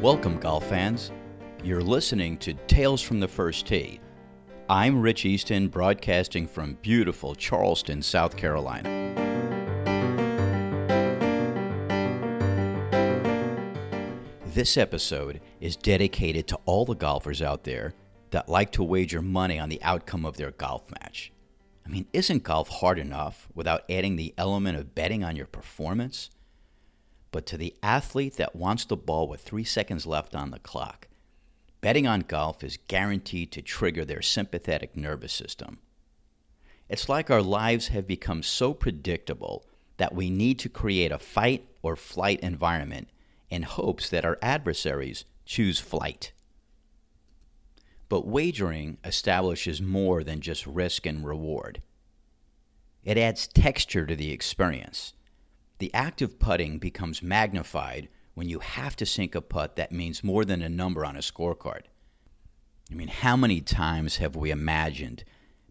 Welcome, golf fans. You're listening to Tales from the First Tee. I'm Rich Easton, broadcasting from beautiful Charleston, South Carolina. This episode is dedicated to all the golfers out there that like to wager money on the outcome of their golf match. I mean, isn't golf hard enough without adding the element of betting on your performance? But to the athlete that wants the ball with three seconds left on the clock, betting on golf is guaranteed to trigger their sympathetic nervous system. It's like our lives have become so predictable that we need to create a fight or flight environment in hopes that our adversaries choose flight. But wagering establishes more than just risk and reward. It adds texture to the experience the act of putting becomes magnified when you have to sink a putt that means more than a number on a scorecard. I mean, how many times have we imagined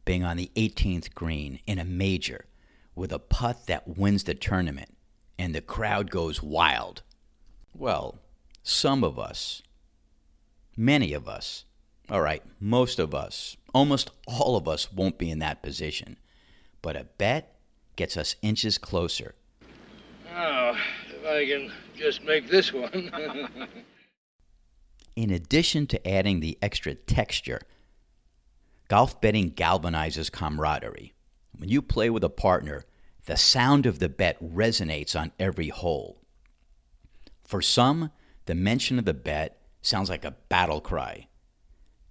being on the 18th green in a major with a putt that wins the tournament and the crowd goes wild? Well, some of us, many of us, all right, most of us, almost all of us won't be in that position. But a bet gets us inches closer now, if I can just make this one. In addition to adding the extra texture, golf betting galvanizes camaraderie. When you play with a partner, the sound of the bet resonates on every hole. For some, the mention of the bet sounds like a battle cry.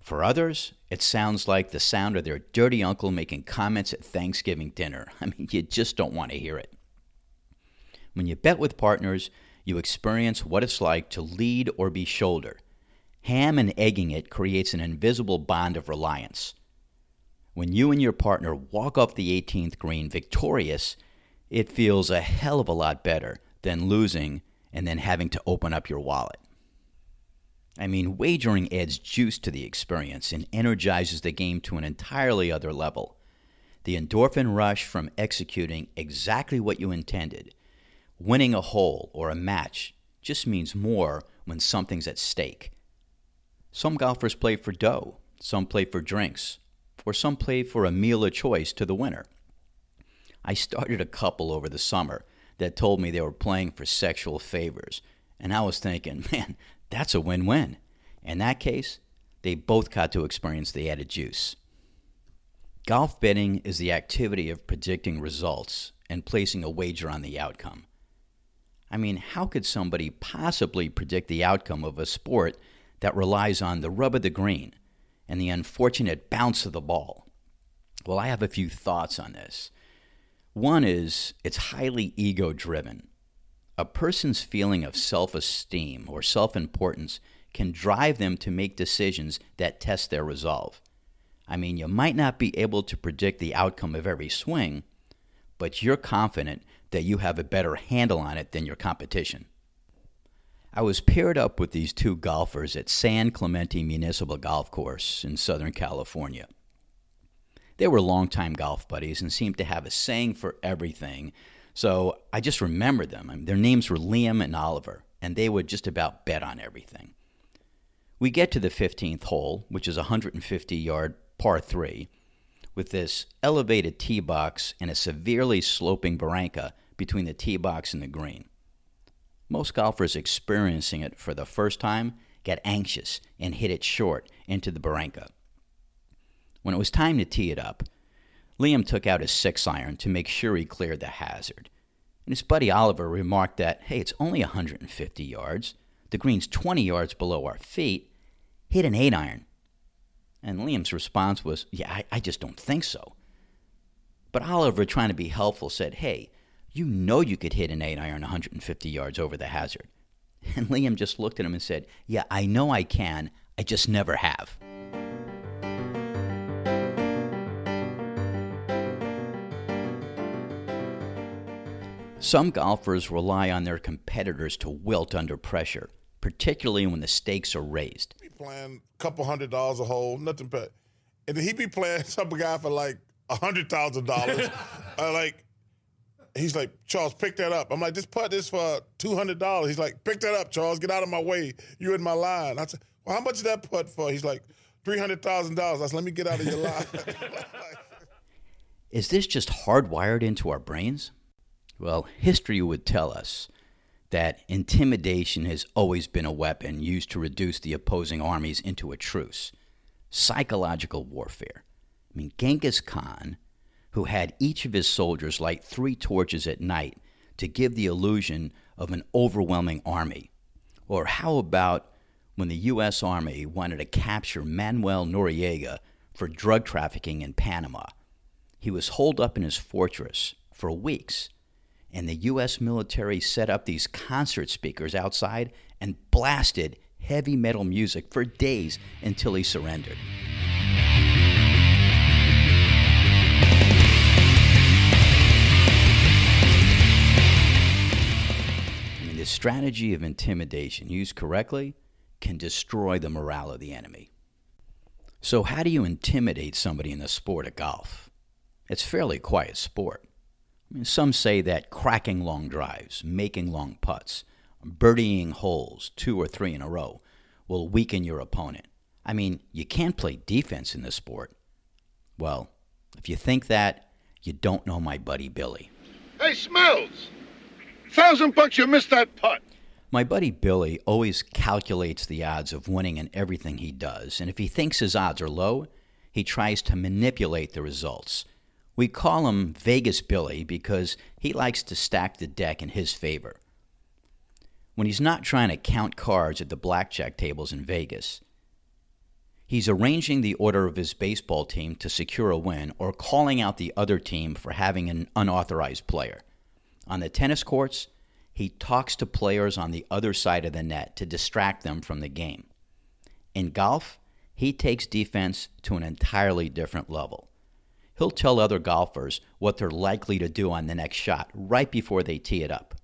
For others, it sounds like the sound of their dirty uncle making comments at Thanksgiving dinner. I mean, you just don't want to hear it. When you bet with partners, you experience what it's like to lead or be shoulder. Ham and egging it creates an invisible bond of reliance. When you and your partner walk off the 18th green victorious, it feels a hell of a lot better than losing and then having to open up your wallet. I mean, wagering adds juice to the experience and energizes the game to an entirely other level. The endorphin rush from executing exactly what you intended Winning a hole or a match just means more when something's at stake. Some golfers play for dough, some play for drinks, or some play for a meal of choice to the winner. I started a couple over the summer that told me they were playing for sexual favors, and I was thinking, man, that's a win win. In that case, they both got to experience the added juice. Golf betting is the activity of predicting results and placing a wager on the outcome. I mean, how could somebody possibly predict the outcome of a sport that relies on the rub of the green and the unfortunate bounce of the ball? Well, I have a few thoughts on this. One is it's highly ego driven. A person's feeling of self esteem or self importance can drive them to make decisions that test their resolve. I mean, you might not be able to predict the outcome of every swing, but you're confident that you have a better handle on it than your competition. I was paired up with these two golfers at San Clemente Municipal Golf Course in Southern California. They were longtime golf buddies and seemed to have a saying for everything, so I just remembered them. I mean, their names were Liam and Oliver, and they would just about bet on everything. We get to the 15th hole, which is a 150 yard par 3, with this elevated tee box and a severely sloping barranca between the tee box and the green. Most golfers experiencing it for the first time get anxious and hit it short into the barranca. When it was time to tee it up, Liam took out his six iron to make sure he cleared the hazard. And his buddy Oliver remarked that, hey, it's only 150 yards. The green's 20 yards below our feet. Hit an eight iron. And Liam's response was, yeah, I, I just don't think so. But Oliver, trying to be helpful, said, hey, you know you could hit an 8 iron 150 yards over the hazard. And Liam just looked at him and said, Yeah, I know I can. I just never have. Some golfers rely on their competitors to wilt under pressure, particularly when the stakes are raised. He playing a couple hundred dollars a hole, nothing but, and then he be playing some guy for like a hundred thousand dollars. uh, like He's like, Charles, pick that up. I'm like, this putt is for two hundred dollars. He's like, pick that up, Charles. Get out of my way. You in my line. I said, well, how much is that putt for? He's like, three hundred thousand dollars. I said, let me get out of your line. Is this just hardwired into our brains? Well, history would tell us that intimidation has always been a weapon used to reduce the opposing armies into a truce. Psychological warfare. I mean, Genghis Khan, who had each of his soldiers light three torches at night to give the illusion of an overwhelming army. Or how about when the U.S. Army wanted to capture Manuel Noriega for drug trafficking in Panama? He was holed up in his fortress for weeks, and the U.S. military set up these concert speakers outside and blasted heavy metal music for days until he surrendered. Strategy of intimidation used correctly can destroy the morale of the enemy. So, how do you intimidate somebody in the sport of golf? It's fairly quiet sport. I mean, some say that cracking long drives, making long putts, birdieing holes two or three in a row will weaken your opponent. I mean, you can't play defense in this sport. Well, if you think that, you don't know my buddy Billy. Hey, Smells! Thousand bucks you missed that putt. My buddy Billy always calculates the odds of winning in everything he does, and if he thinks his odds are low, he tries to manipulate the results. We call him Vegas Billy because he likes to stack the deck in his favor. When he's not trying to count cards at the blackjack tables in Vegas, he's arranging the order of his baseball team to secure a win or calling out the other team for having an unauthorized player. On the tennis courts, he talks to players on the other side of the net to distract them from the game. In golf, he takes defense to an entirely different level. He'll tell other golfers what they're likely to do on the next shot right before they tee it up.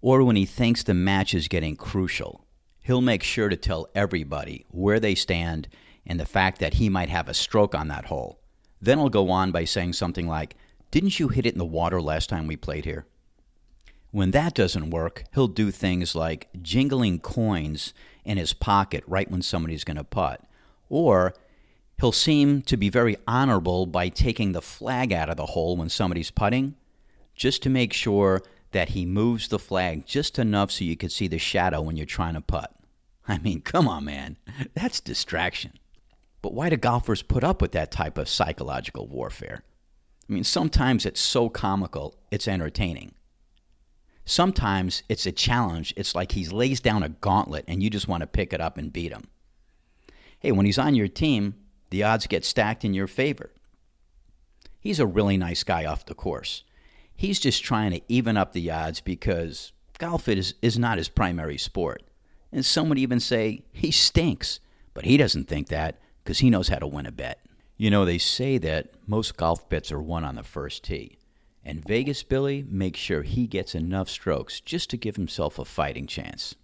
Or when he thinks the match is getting crucial, he'll make sure to tell everybody where they stand and the fact that he might have a stroke on that hole. Then he'll go on by saying something like, Didn't you hit it in the water last time we played here? When that doesn't work, he'll do things like jingling coins in his pocket right when somebody's going to putt. Or he'll seem to be very honorable by taking the flag out of the hole when somebody's putting, just to make sure that he moves the flag just enough so you can see the shadow when you're trying to putt. I mean, come on, man. That's distraction. But why do golfers put up with that type of psychological warfare? I mean, sometimes it's so comical, it's entertaining. Sometimes it's a challenge. It's like he lays down a gauntlet and you just want to pick it up and beat him. Hey, when he's on your team, the odds get stacked in your favor. He's a really nice guy off the course. He's just trying to even up the odds because golf is, is not his primary sport. And some would even say he stinks, but he doesn't think that because he knows how to win a bet. You know, they say that most golf bets are won on the first tee. And Vegas Billy makes sure he gets enough strokes just to give himself a fighting chance.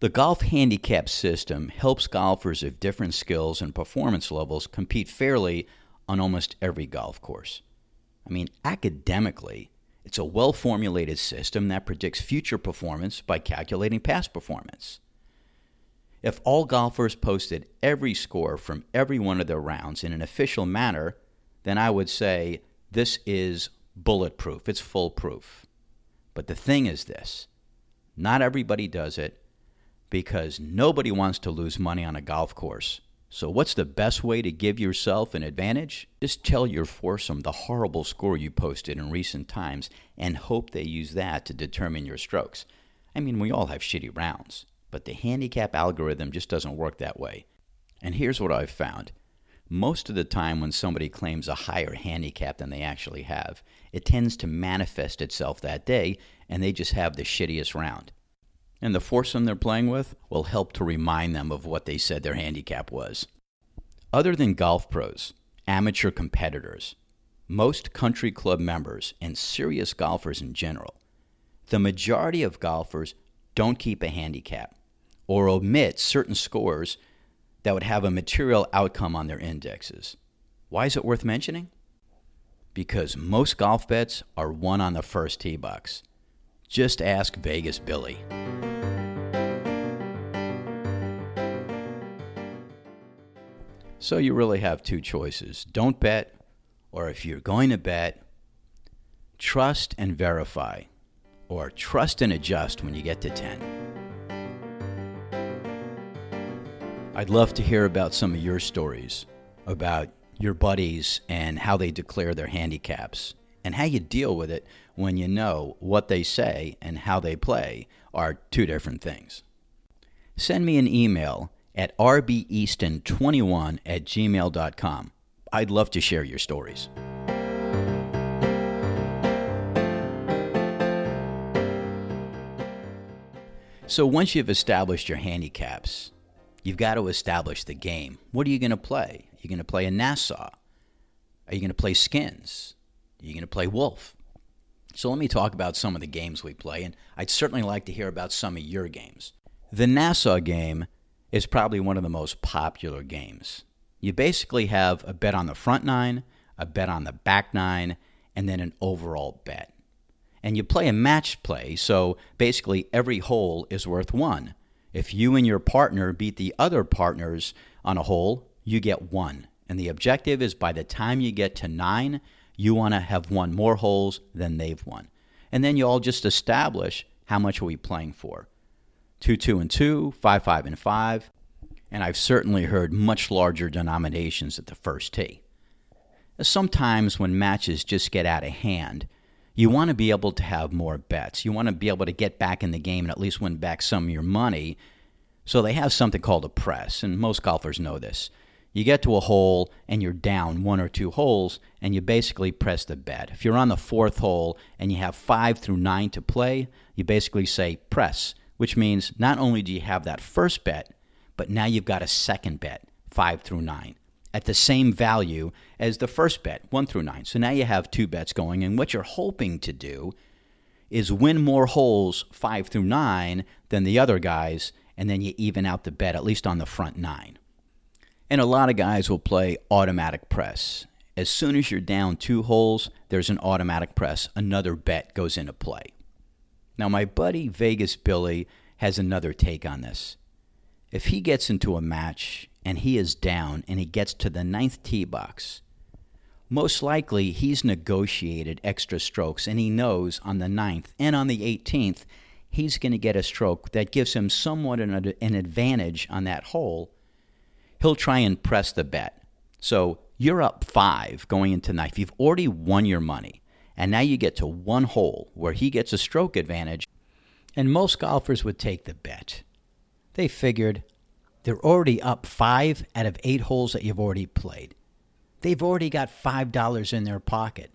The golf handicap system helps golfers of different skills and performance levels compete fairly on almost every golf course. I mean, academically, it's a well formulated system that predicts future performance by calculating past performance. If all golfers posted every score from every one of their rounds in an official manner, then I would say this is bulletproof, it's foolproof. But the thing is this not everybody does it because nobody wants to lose money on a golf course. So, what's the best way to give yourself an advantage? Just tell your foursome the horrible score you posted in recent times and hope they use that to determine your strokes. I mean, we all have shitty rounds, but the handicap algorithm just doesn't work that way. And here's what I've found most of the time, when somebody claims a higher handicap than they actually have, it tends to manifest itself that day and they just have the shittiest round. And the foursome they're playing with will help to remind them of what they said their handicap was. Other than golf pros, amateur competitors, most country club members, and serious golfers in general, the majority of golfers don't keep a handicap or omit certain scores that would have a material outcome on their indexes. Why is it worth mentioning? because most golf bets are won on the first tee box. Just ask Vegas Billy. So you really have two choices don't bet, or if you're going to bet, trust and verify, or trust and adjust when you get to 10. I'd love to hear about some of your stories about your buddies and how they declare their handicaps and how you deal with it when you know what they say and how they play are two different things. Send me an email at rbeaston21 at gmail.com. I'd love to share your stories. So once you've established your handicaps, you've got to establish the game. What are you going to play? Are you going to play a Nassau? Are you going to play skins? Are you going to play wolf? So let me talk about some of the games we play, and I'd certainly like to hear about some of your games. The Nassau game is probably one of the most popular games. You basically have a bet on the front nine, a bet on the back nine, and then an overall bet. And you play a match play, so basically every hole is worth one. If you and your partner beat the other partners on a hole, you get one. And the objective is by the time you get to nine, you want to have won more holes than they've won. And then you all just establish how much are we playing for. 2 2 and 2, 5 5 and 5. And I've certainly heard much larger denominations at the first tee. Sometimes when matches just get out of hand, you want to be able to have more bets. You want to be able to get back in the game and at least win back some of your money. So they have something called a press, and most golfers know this. You get to a hole and you're down one or two holes, and you basically press the bet. If you're on the fourth hole and you have five through nine to play, you basically say press, which means not only do you have that first bet, but now you've got a second bet, five through nine at the same value as the first bet, one through nine. So now you have two bets going, and what you're hoping to do is win more holes five through nine than the other guys, and then you even out the bet, at least on the front nine. And a lot of guys will play automatic press. As soon as you're down two holes, there's an automatic press. Another bet goes into play. Now, my buddy Vegas Billy has another take on this. If he gets into a match and he is down and he gets to the ninth tee box, most likely he's negotiated extra strokes and he knows on the ninth and on the 18th he's going to get a stroke that gives him somewhat an, an advantage on that hole. He'll try and press the bet. So you're up five going into ninth. You've already won your money. And now you get to one hole where he gets a stroke advantage. And most golfers would take the bet. They figured, they're already up five out of eight holes that you've already played. They've already got $5 in their pocket.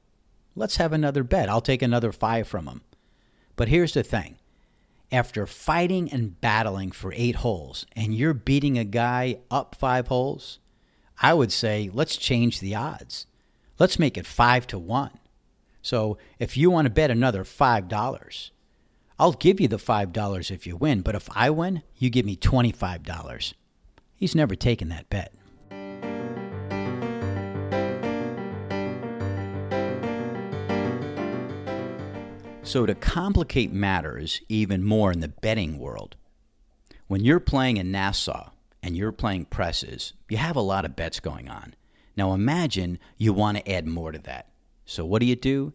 Let's have another bet. I'll take another five from them. But here's the thing after fighting and battling for eight holes, and you're beating a guy up five holes, I would say let's change the odds. Let's make it five to one. So if you want to bet another $5, I'll give you the $5 if you win, but if I win, you give me $25. He's never taken that bet. So, to complicate matters even more in the betting world, when you're playing in Nassau and you're playing presses, you have a lot of bets going on. Now, imagine you want to add more to that. So, what do you do?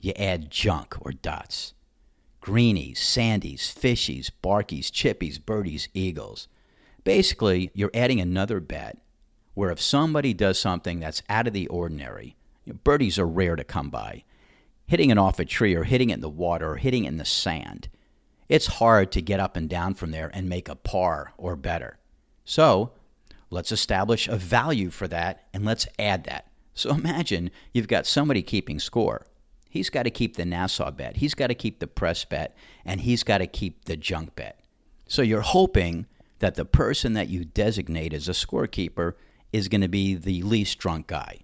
You add junk or dots greenies, sandies, fishies, barkies, chippies, birdies, eagles. Basically, you're adding another bet where if somebody does something that's out of the ordinary, you know, birdies are rare to come by. Hitting it off a tree or hitting it in the water or hitting it in the sand, it's hard to get up and down from there and make a par or better. So, let's establish a value for that and let's add that. So imagine you've got somebody keeping score. He's got to keep the Nassau bet, he's got to keep the press bet, and he's got to keep the junk bet. So you're hoping that the person that you designate as a scorekeeper is going to be the least drunk guy.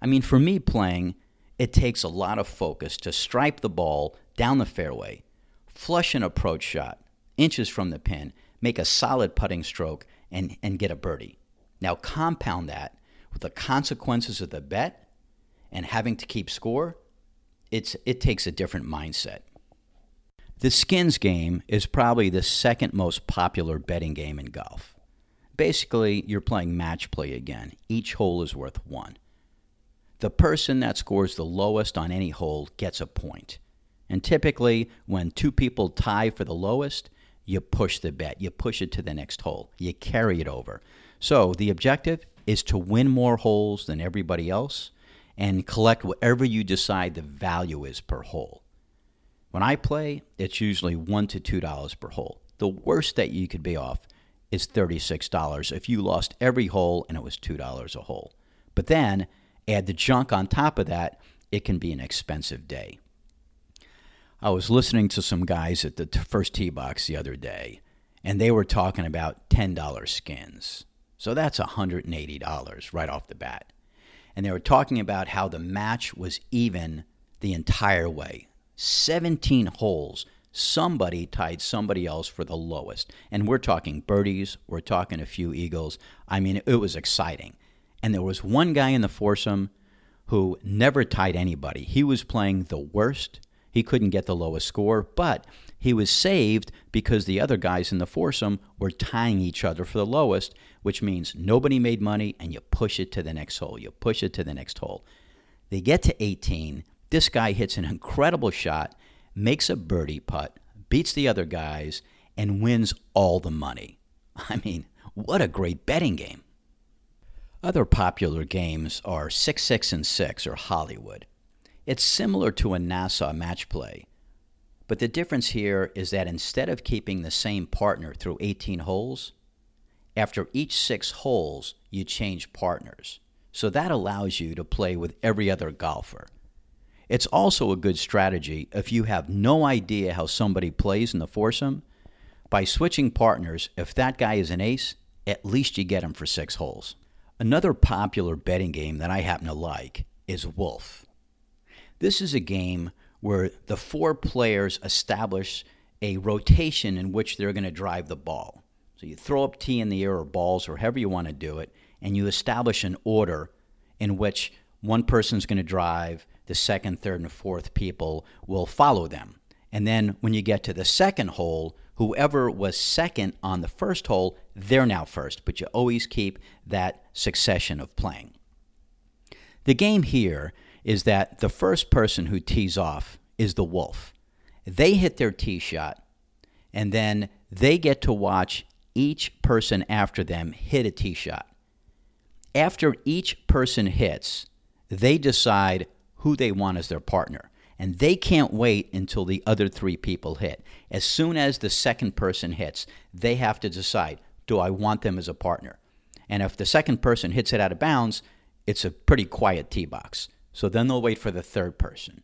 I mean, for me playing, it takes a lot of focus to stripe the ball down the fairway, flush an approach shot, inches from the pin, make a solid putting stroke, and, and get a birdie. Now, compound that with the consequences of the bet, and having to keep score, it's, it takes a different mindset. The skins game is probably the second most popular betting game in golf. Basically, you're playing match play again. Each hole is worth one. The person that scores the lowest on any hole gets a point. And typically, when two people tie for the lowest, you push the bet. You push it to the next hole. You carry it over. So the objective is to win more holes than everybody else and collect whatever you decide the value is per hole. When I play, it's usually one to two dollars per hole. The worst that you could be off is $36 if you lost every hole and it was $2 a hole. But then add the junk on top of that, it can be an expensive day. I was listening to some guys at the first tee box the other day, and they were talking about $10 skins. So that's $180 right off the bat. And they were talking about how the match was even the entire way 17 holes. Somebody tied somebody else for the lowest. And we're talking birdies, we're talking a few eagles. I mean, it was exciting. And there was one guy in the foursome who never tied anybody. He was playing the worst. He couldn't get the lowest score, but he was saved because the other guys in the foursome were tying each other for the lowest, which means nobody made money and you push it to the next hole. You push it to the next hole. They get to 18. This guy hits an incredible shot, makes a birdie putt, beats the other guys, and wins all the money. I mean, what a great betting game. Other popular games are 6 6 and 6 or Hollywood. It's similar to a Nassau match play, but the difference here is that instead of keeping the same partner through 18 holes, after each six holes, you change partners. So that allows you to play with every other golfer. It's also a good strategy if you have no idea how somebody plays in the foursome. By switching partners, if that guy is an ace, at least you get him for six holes. Another popular betting game that I happen to like is Wolf. This is a game where the four players establish a rotation in which they're going to drive the ball. So you throw up tee in the air or balls or however you want to do it, and you establish an order in which one person's going to drive, the second, third, and fourth people will follow them. And then when you get to the second hole, whoever was second on the first hole, they're now first, but you always keep that succession of playing. The game here is that the first person who tees off is the wolf. They hit their tee shot, and then they get to watch each person after them hit a tee shot. After each person hits, they decide who they want as their partner. And they can't wait until the other three people hit. As soon as the second person hits, they have to decide do I want them as a partner? And if the second person hits it out of bounds, it's a pretty quiet tee box. So then they'll wait for the third person.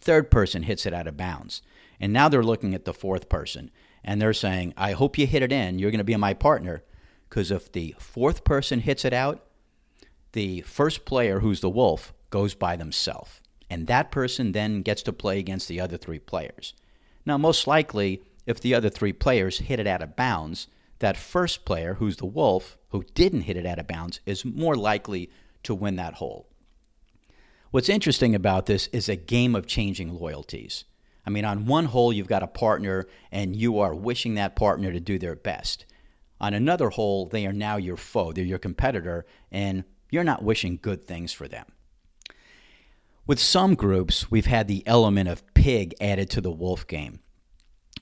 Third person hits it out of bounds. And now they're looking at the fourth person and they're saying, I hope you hit it in. You're going to be my partner. Because if the fourth person hits it out, the first player, who's the wolf, goes by themselves. And that person then gets to play against the other three players. Now, most likely, if the other three players hit it out of bounds, that first player, who's the wolf, who didn't hit it out of bounds, is more likely to win that hole. What's interesting about this is a game of changing loyalties. I mean, on one hole, you've got a partner and you are wishing that partner to do their best. On another hole, they are now your foe, they're your competitor, and you're not wishing good things for them. With some groups, we've had the element of pig added to the wolf game.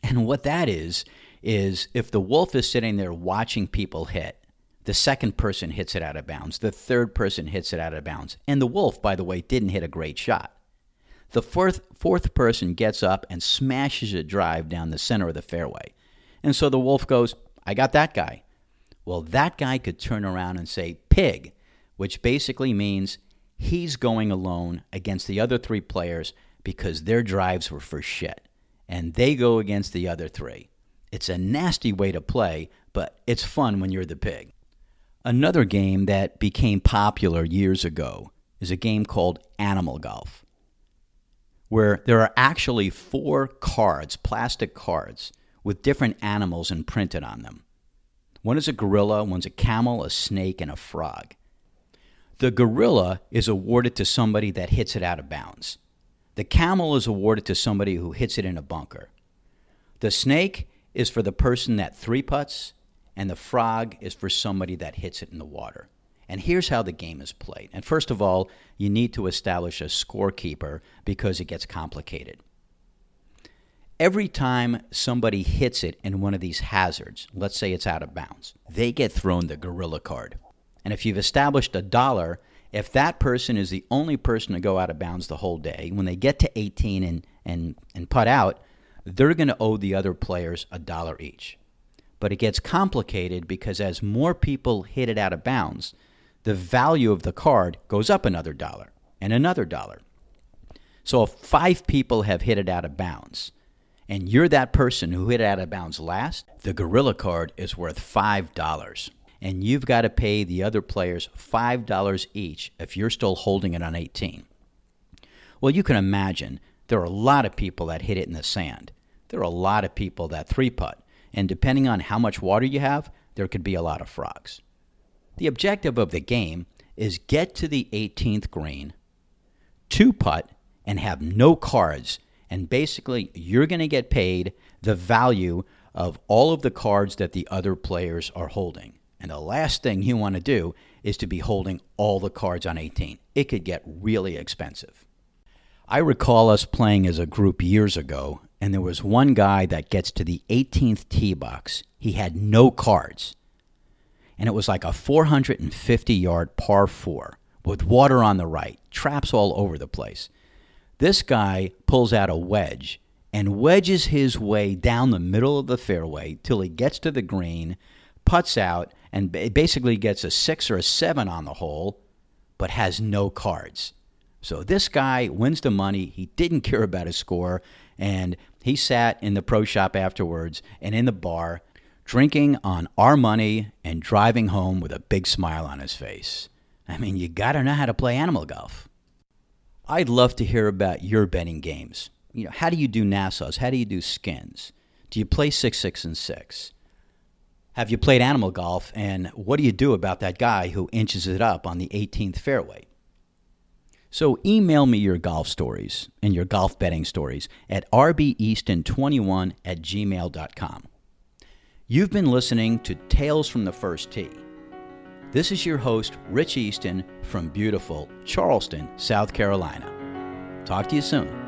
And what that is, is if the wolf is sitting there watching people hit, the second person hits it out of bounds, the third person hits it out of bounds. And the wolf, by the way, didn't hit a great shot. The fourth, fourth person gets up and smashes a drive down the center of the fairway. And so the wolf goes, I got that guy. Well, that guy could turn around and say, pig, which basically means he's going alone against the other three players because their drives were for shit. And they go against the other three. It's a nasty way to play, but it's fun when you're the pig. Another game that became popular years ago is a game called Animal Golf, where there are actually four cards, plastic cards, with different animals imprinted on them. One is a gorilla, one's a camel, a snake, and a frog. The gorilla is awarded to somebody that hits it out of bounds. The camel is awarded to somebody who hits it in a bunker. The snake is for the person that three putts, and the frog is for somebody that hits it in the water. And here's how the game is played. And first of all, you need to establish a scorekeeper because it gets complicated. Every time somebody hits it in one of these hazards, let's say it's out of bounds, they get thrown the gorilla card. And if you've established a dollar, if that person is the only person to go out of bounds the whole day, when they get to 18 and, and, and put out, they're going to owe the other players a dollar each. But it gets complicated because as more people hit it out of bounds, the value of the card goes up another dollar and another dollar. So if five people have hit it out of bounds, and you're that person who hit it out of bounds last, the Gorilla card is worth $5. And you've got to pay the other players $5 each if you're still holding it on 18. Well, you can imagine there are a lot of people that hit it in the sand. There are a lot of people that three putt. And depending on how much water you have, there could be a lot of frogs. The objective of the game is get to the 18th green, two putt, and have no cards. And basically, you're going to get paid the value of all of the cards that the other players are holding. And the last thing you want to do is to be holding all the cards on 18. It could get really expensive. I recall us playing as a group years ago, and there was one guy that gets to the 18th tee box. He had no cards and it was like a 450 yard par four with water on the right, traps all over the place. This guy pulls out a wedge and wedges his way down the middle of the fairway till he gets to the green, puts out, and basically gets a six or a seven on the hole, but has no cards. So this guy wins the money. He didn't care about his score, and he sat in the pro shop afterwards and in the bar drinking on our money and driving home with a big smile on his face. I mean, you got to know how to play animal golf. I'd love to hear about your betting games. You know, how do you do Nassau's? How do you do skins? Do you play 6 6 and 6? Have you played animal golf and what do you do about that guy who inches it up on the 18th fairway? So email me your golf stories and your golf betting stories at rbeaston21 at gmail.com. You've been listening to Tales from the First Tee. This is your host, Rich Easton, from beautiful Charleston, South Carolina. Talk to you soon.